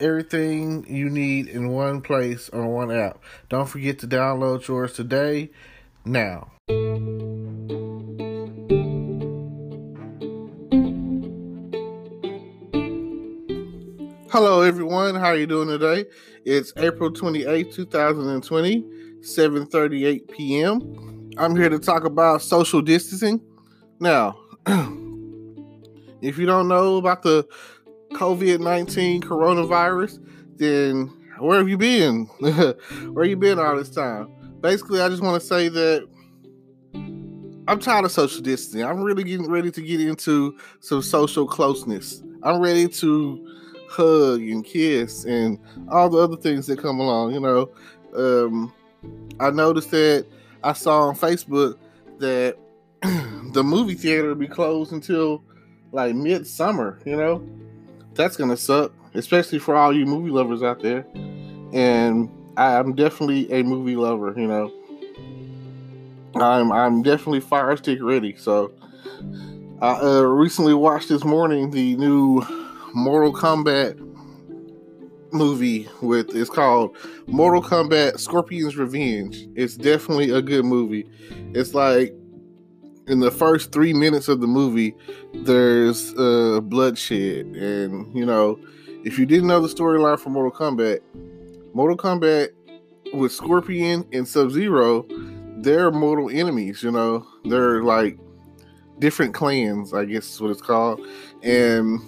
everything you need in one place on one app. Don't forget to download yours today. Now. Hello everyone, how are you doing today? It's April 28, 2020, 7:38 p.m. I'm here to talk about social distancing. Now, if you don't know about the COVID 19 coronavirus, then where have you been? where you been all this time? Basically, I just want to say that I'm tired of social distancing. I'm really getting ready to get into some social closeness. I'm ready to hug and kiss and all the other things that come along. You know, um, I noticed that I saw on Facebook that the movie theater will be closed until like midsummer. You know, that's gonna suck, especially for all you movie lovers out there. And I'm definitely a movie lover, you know. I'm I'm definitely fire stick ready. So I uh, recently watched this morning the new Mortal Kombat movie with it's called Mortal Kombat Scorpion's Revenge. It's definitely a good movie. It's like in the first three minutes of the movie, there's uh, bloodshed, and you know, if you didn't know the storyline for Mortal Kombat, Mortal Kombat with Scorpion and Sub Zero, they're mortal enemies. You know, they're like different clans, I guess is what it's called, and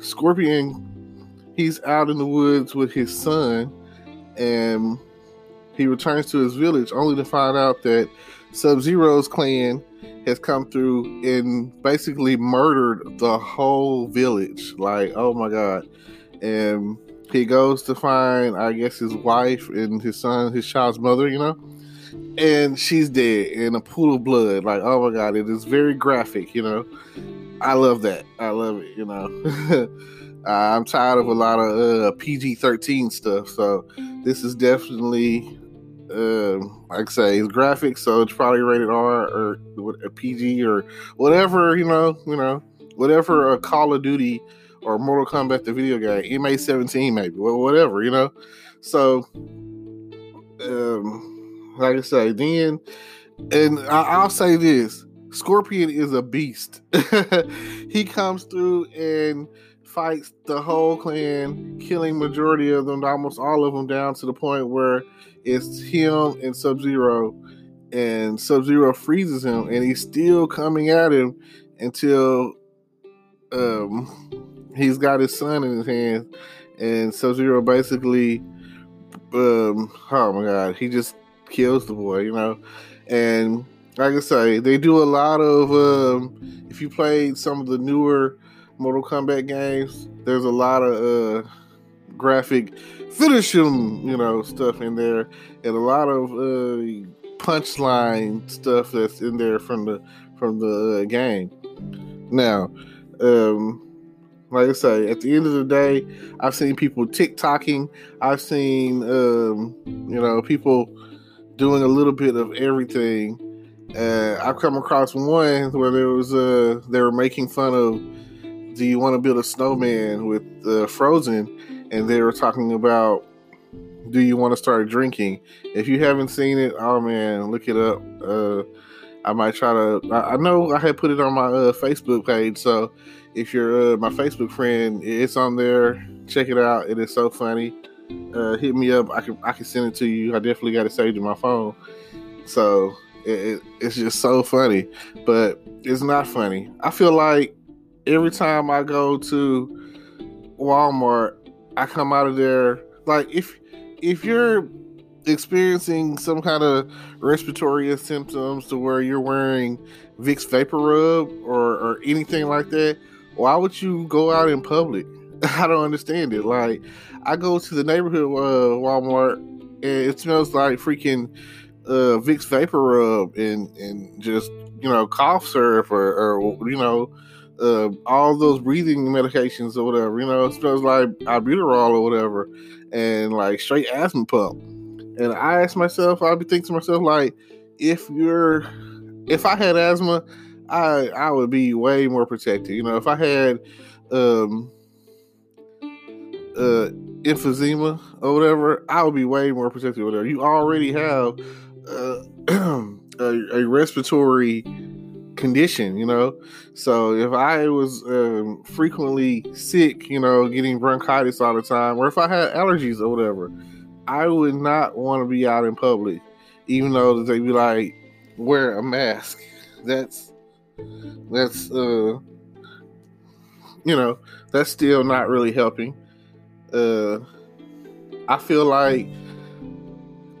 Scorpion, he's out in the woods with his son, and he returns to his village only to find out that Sub Zero's clan has come through and basically murdered the whole village. Like, oh my god. And he goes to find, I guess, his wife and his son, his child's mother, you know? And she's dead in a pool of blood. Like, oh my god, it is very graphic, you know? I love that. I love it, you know? I'm tired of a lot of uh, PG 13 stuff. So this is definitely uh, like I say, it's graphics, so it's probably rated R or a PG or whatever, you know, you know, whatever a Call of Duty or Mortal Kombat the video game, MA seventeen maybe, whatever, you know. So, um, like I say, then, and I, will say this: Scorpion is a beast. he comes through and fights the whole clan, killing majority of them, almost all of them, down to the point where it's him and Sub Zero, and Sub Zero freezes him, and he's still coming at him until um, he's got his son in his hand, and Sub Zero basically, um, oh my god, he just kills the boy, you know, and like I say, they do a lot of. Um, if you played some of the newer Mortal Kombat games, there's a lot of uh, graphic finish him, you know, stuff in there, and a lot of uh, punchline stuff that's in there from the from the uh, game. Now, um, like I say, at the end of the day, I've seen people TikToking. I've seen, um, you know, people doing a little bit of everything. Uh, I've come across one where there was uh, they were making fun of, "Do you want to build a snowman with uh, Frozen?" And they were talking about do you want to start drinking? If you haven't seen it, oh man, look it up. Uh, I might try to. I, I, know I had put it on my uh, Facebook page, so if you're uh, my Facebook friend, it's on there. Check it out. It is so funny. Uh, hit me up. I can I can send it to you. I definitely got it saved in my phone. So it, it, it's just so funny, but it's not funny. I feel like every time I go to Walmart I come out of there like if if you're experiencing some kind of respiratory symptoms to where you're wearing Vicks Vapor Rub or, or anything like that, why would you go out in public? I don't understand it. Like, I go to the neighborhood uh, Walmart and it smells like freaking uh, Vicks Vapor Rub and and just you know cough syrup or, or you know uh, all those breathing medications or whatever. You know, it smells like albuterol or whatever, and like straight asthma pump. And I ask myself, I'll be thinking to myself like, if you're, if I had asthma, I I would be way more protected. You know, if I had um uh emphysema or whatever, I would be way more protected. Whatever you already have uh, a, a, respiratory condition, you know. So if I was um, frequently sick, you know, getting bronchitis all the time, or if I had allergies or whatever, I would not want to be out in public, even though they'd be like, wear a mask. That's that's uh you know that's still not really helping. Uh, I feel like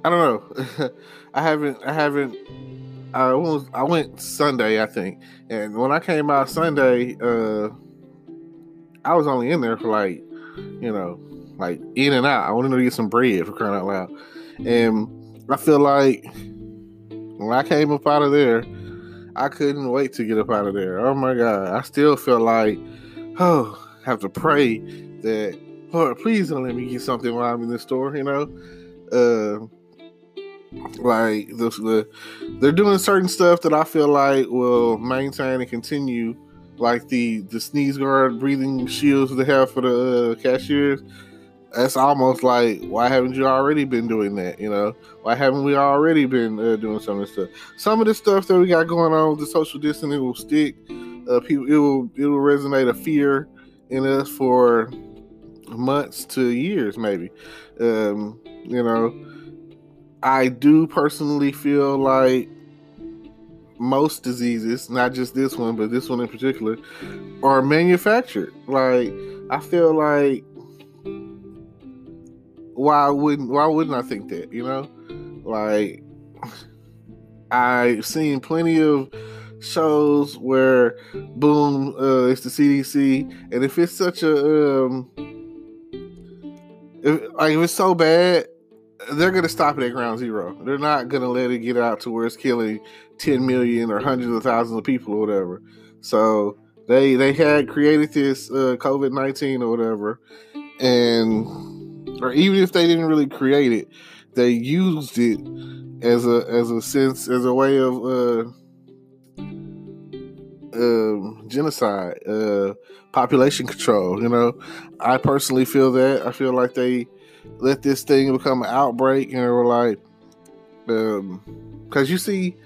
I don't know. I haven't I haven't I was I went Sunday I think, and when I came out Sunday, uh, I was only in there for like you know like in and out. I wanted to get some bread for crying out loud, and I feel like when I came up out of there, I couldn't wait to get up out of there. Oh my god, I still feel like oh have to pray that Lord please don't let me get something while I'm in the store. You know. Uh, like the, the they're doing certain stuff that I feel like will maintain and continue, like the the sneeze guard breathing shields they have for the uh, cashiers. That's almost like why haven't you already been doing that? You know, why haven't we already been uh, doing some of this stuff? Some of the stuff that we got going on with the social distancing will stick. Uh, people, it will it will resonate a fear in us for months to years, maybe. Um, you know I do personally feel like most diseases, not just this one, but this one in particular, are manufactured. Like I feel like why wouldn't why wouldn't I think that? You know, like I've seen plenty of shows where boom, uh, it's the CDC, and if it's such a um, if, like if it's so bad they're going to stop it at ground zero. They're not going to let it get out to where it's killing 10 million or hundreds of thousands of people or whatever. So they they had created this uh, COVID 19 or whatever, and or even if they didn't really create it, they used it as a as a sense as a way of uh, uh, genocide, uh, population control. You know, I personally feel that. I feel like they let this thing become an outbreak, and they were like, because um, you see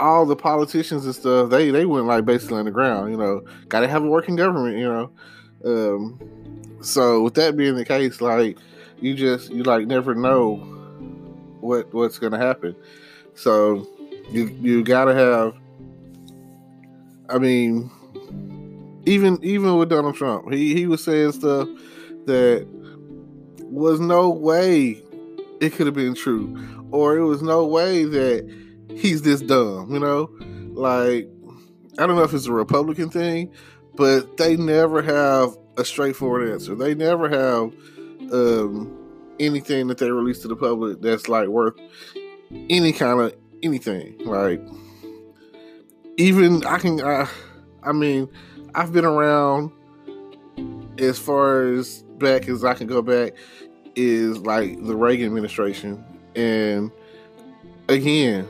all the politicians and stuff, they they went like basically on the ground. You know, got to have a working government. You know, um, so with that being the case, like you just you like never know what what's gonna happen. So you you gotta have. I mean, even even with Donald Trump, he he was saying stuff that was no way it could have been true, or it was no way that he's this dumb. You know, like I don't know if it's a Republican thing, but they never have a straightforward answer. They never have um, anything that they release to the public that's like worth any kind of anything. Like even I can, I, I mean, I've been around as far as back as I can go back is like the Reagan administration, and again,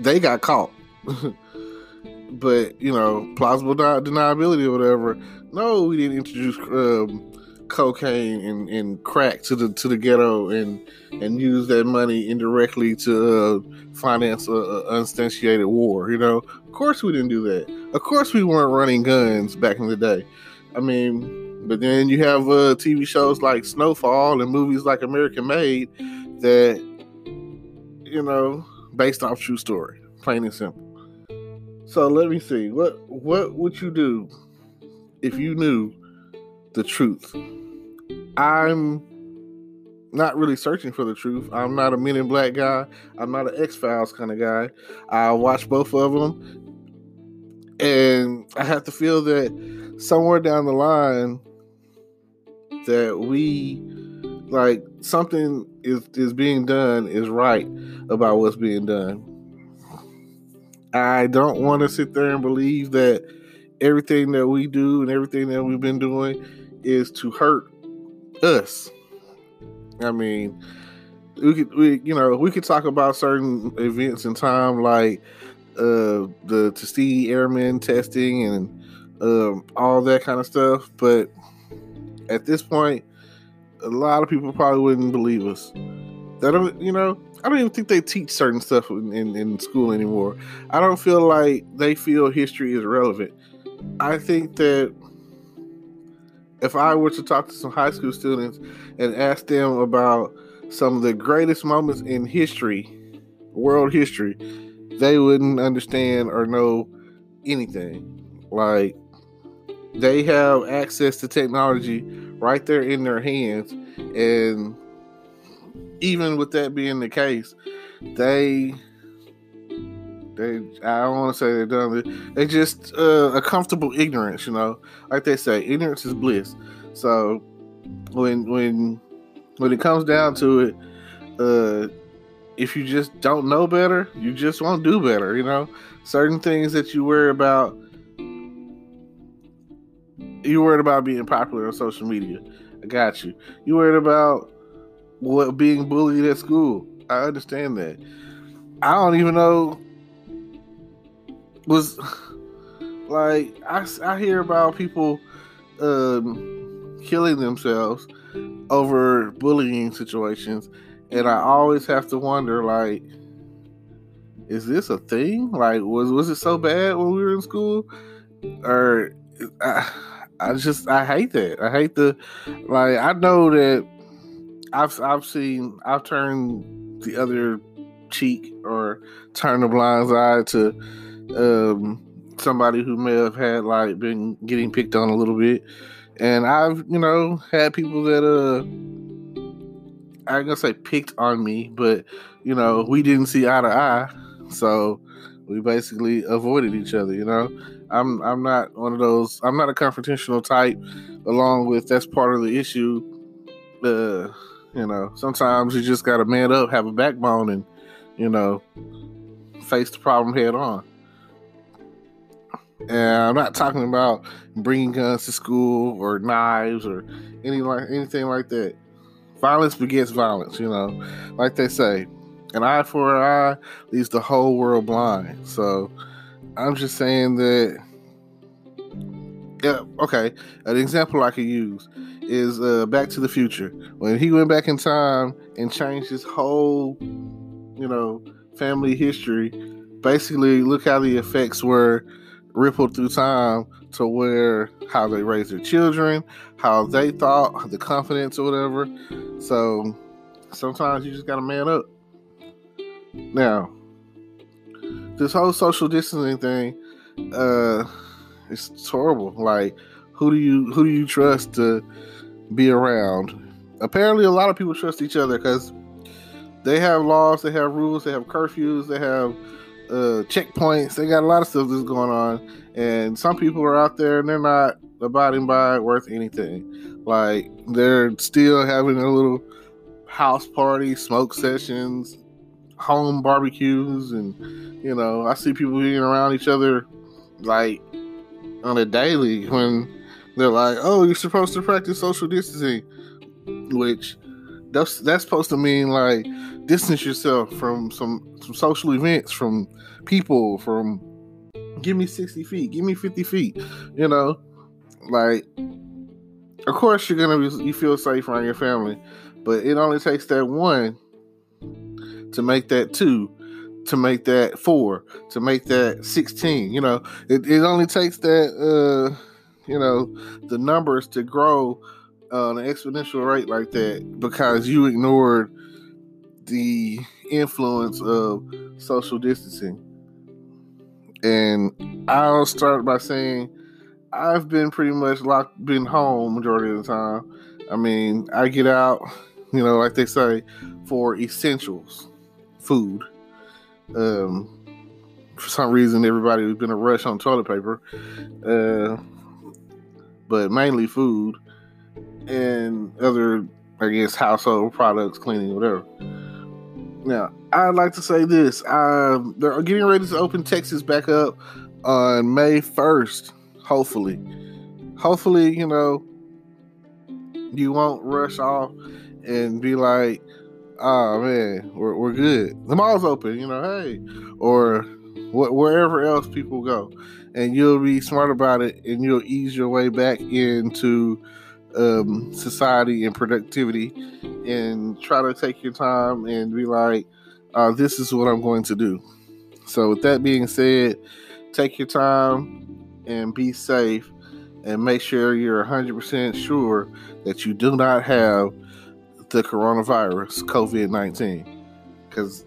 they got caught. but you know, plausible deniability or whatever. No, we didn't introduce um, cocaine and, and crack to the to the ghetto and and use that money indirectly to uh, finance a, a war. You know, of course we didn't do that. Of course we weren't running guns back in the day. I mean, but then you have uh, TV shows like Snowfall and movies like American Made that, you know, based off true story, plain and simple. So let me see. What what would you do if you knew the truth? I'm not really searching for the truth. I'm not a Men in Black guy. I'm not an X Files kind of guy. I watch both of them, and I have to feel that somewhere down the line, that we like something is is being done is right about what's being done. I don't want to sit there and believe that everything that we do and everything that we've been doing is to hurt us. I mean, we could we you know we could talk about certain events in time like uh the Tuskegee Airmen testing and um, all that kind of stuff, but at this point, a lot of people probably wouldn't believe us. That don't you know I don't even think they teach certain stuff in, in, in school anymore. I don't feel like they feel history is relevant. I think that if I were to talk to some high school students and ask them about some of the greatest moments in history, world history, they wouldn't understand or know anything. Like they have access to technology right there in their hands and even with that being the case, they they I don't want to say they're done. They just uh, a comfortable ignorance, you know. Like they say, ignorance is bliss. So when when when it comes down to it, uh, if you just don't know better, you just won't do better. You know, certain things that you worry about, you worried about being popular on social media. I got you. You worried about what being bullied at school. I understand that. I don't even know was like I, I hear about people um, killing themselves over bullying situations and I always have to wonder like is this a thing? Like was was it so bad when we were in school or I just I hate that. I hate the like I know that I've I've seen I've turned the other cheek or turned a blind eye to um, somebody who may have had like been getting picked on a little bit, and I've you know had people that uh I ain't gonna say picked on me, but you know we didn't see eye to eye, so we basically avoided each other. You know, I'm I'm not one of those. I'm not a confrontational type. Along with that's part of the issue. Uh, you know, sometimes you just got to man up, have a backbone, and you know, face the problem head on. And I'm not talking about bringing guns to school or knives or any like anything like that. Violence begets violence, you know, like they say. An eye for an eye leaves the whole world blind. So I'm just saying that. Yeah, okay. An example I could use is uh, Back to the Future. When he went back in time and changed his whole, you know, family history, basically, look how the effects were rippled through time to where how they raised their children, how they thought, the confidence or whatever. So sometimes you just got to man up. Now, this whole social distancing thing, uh, it's horrible. Like, who do you who do you trust to be around. Apparently, a lot of people trust each other because they have laws, they have rules, they have curfews, they have uh, checkpoints. They got a lot of stuff that's going on, and some people are out there and they're not abiding by worth anything. Like they're still having a little house party, smoke sessions, home barbecues, and you know, I see people being around each other like on a daily when they're like, "Oh, you're supposed to practice social distancing," which that's that's supposed to mean like distance yourself from some some social events, from people, from give me sixty feet, give me fifty feet, you know, like. Of course, you're gonna be you feel safe around your family, but it only takes that one to make that two, to make that four, to make that sixteen. You know, it, it only takes that. uh you know, the numbers to grow on an exponential rate like that because you ignored the influence of social distancing. And I'll start by saying I've been pretty much locked, been home majority of the time. I mean, I get out, you know, like they say, for essentials, food. Um, for some reason, everybody has been a rush on toilet paper. Uh, but mainly food. and other, I guess, household products, cleaning, whatever. Now, I'd like to say this: um, they're getting ready to open Texas back up on May first. Hopefully, hopefully, you know, you won't rush off and be like, "Oh man, we're we're good. The mall's open," you know, hey, or wh- wherever else people go, and you'll be smart about it, and you'll ease your way back into um, society and productivity, and try to take your time and be like, uh, "This is what I'm going to do." So, with that being said, take your time and be safe and make sure you're 100% sure that you do not have the coronavirus, COVID 19. Because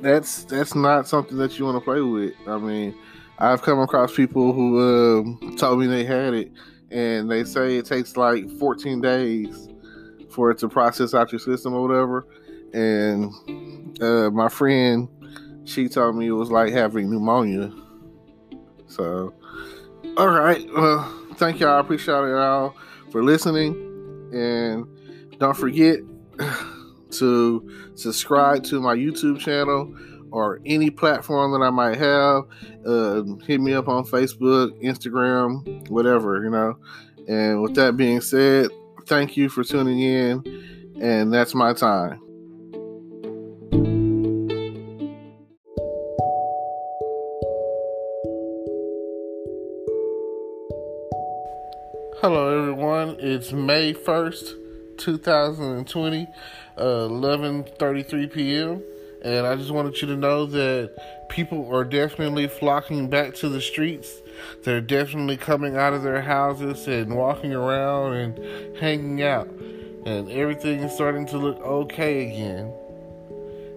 that's that's not something that you want to play with. I mean, I've come across people who um, told me they had it, and they say it takes like 14 days for it to process out your system or whatever. And uh, my friend, she told me it was like having pneumonia. So, all right. Well, thank y'all. I appreciate y'all for listening. And don't forget to subscribe to my YouTube channel or any platform that I might have. Uh, hit me up on Facebook, Instagram, whatever, you know. And with that being said, thank you for tuning in. And that's my time. Hello, everyone. It's May 1st, 2020, uh, 11.33 p.m. And I just wanted you to know that people are definitely flocking back to the streets. They're definitely coming out of their houses and walking around and hanging out. And everything is starting to look okay again.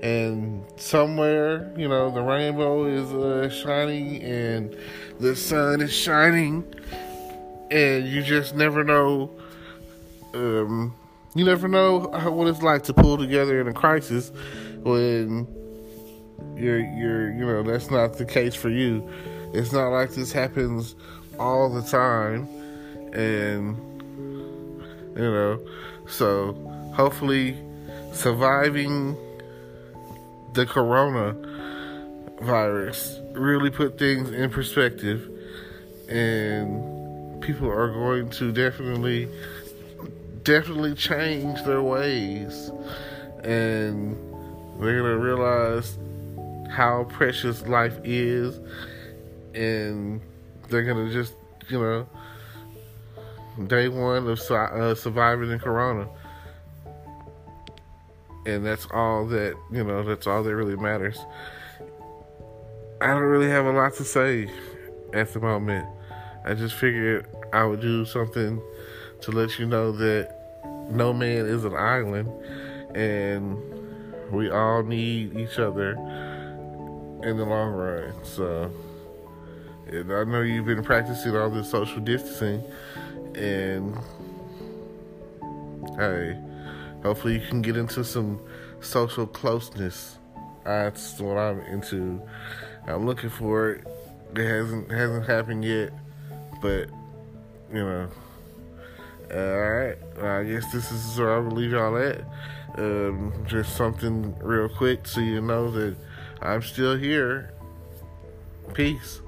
And somewhere, you know, the rainbow is uh, shining and the sun is shining and you just never know. Um, you never know how, what it's like to pull together in a crisis when you're you're you know that's not the case for you. It's not like this happens all the time, and you know, so hopefully surviving the corona virus really put things in perspective and people are going to definitely definitely change their ways. And they're going to realize how precious life is. And they're going to just you know day one of uh, surviving in corona. And that's all that you know that's all that really matters. I don't really have a lot to say at the moment. I just figured I would do something to let you know that no man is an island and we all need each other in the long run. So, and I know you've been practicing all this social distancing, and hey, hopefully you can get into some social closeness. That's what I'm into. I'm looking for it. It hasn't hasn't happened yet. But, you know, alright. I guess this is where I will leave y'all at. Um, just something real quick so you know that I'm still here. Peace.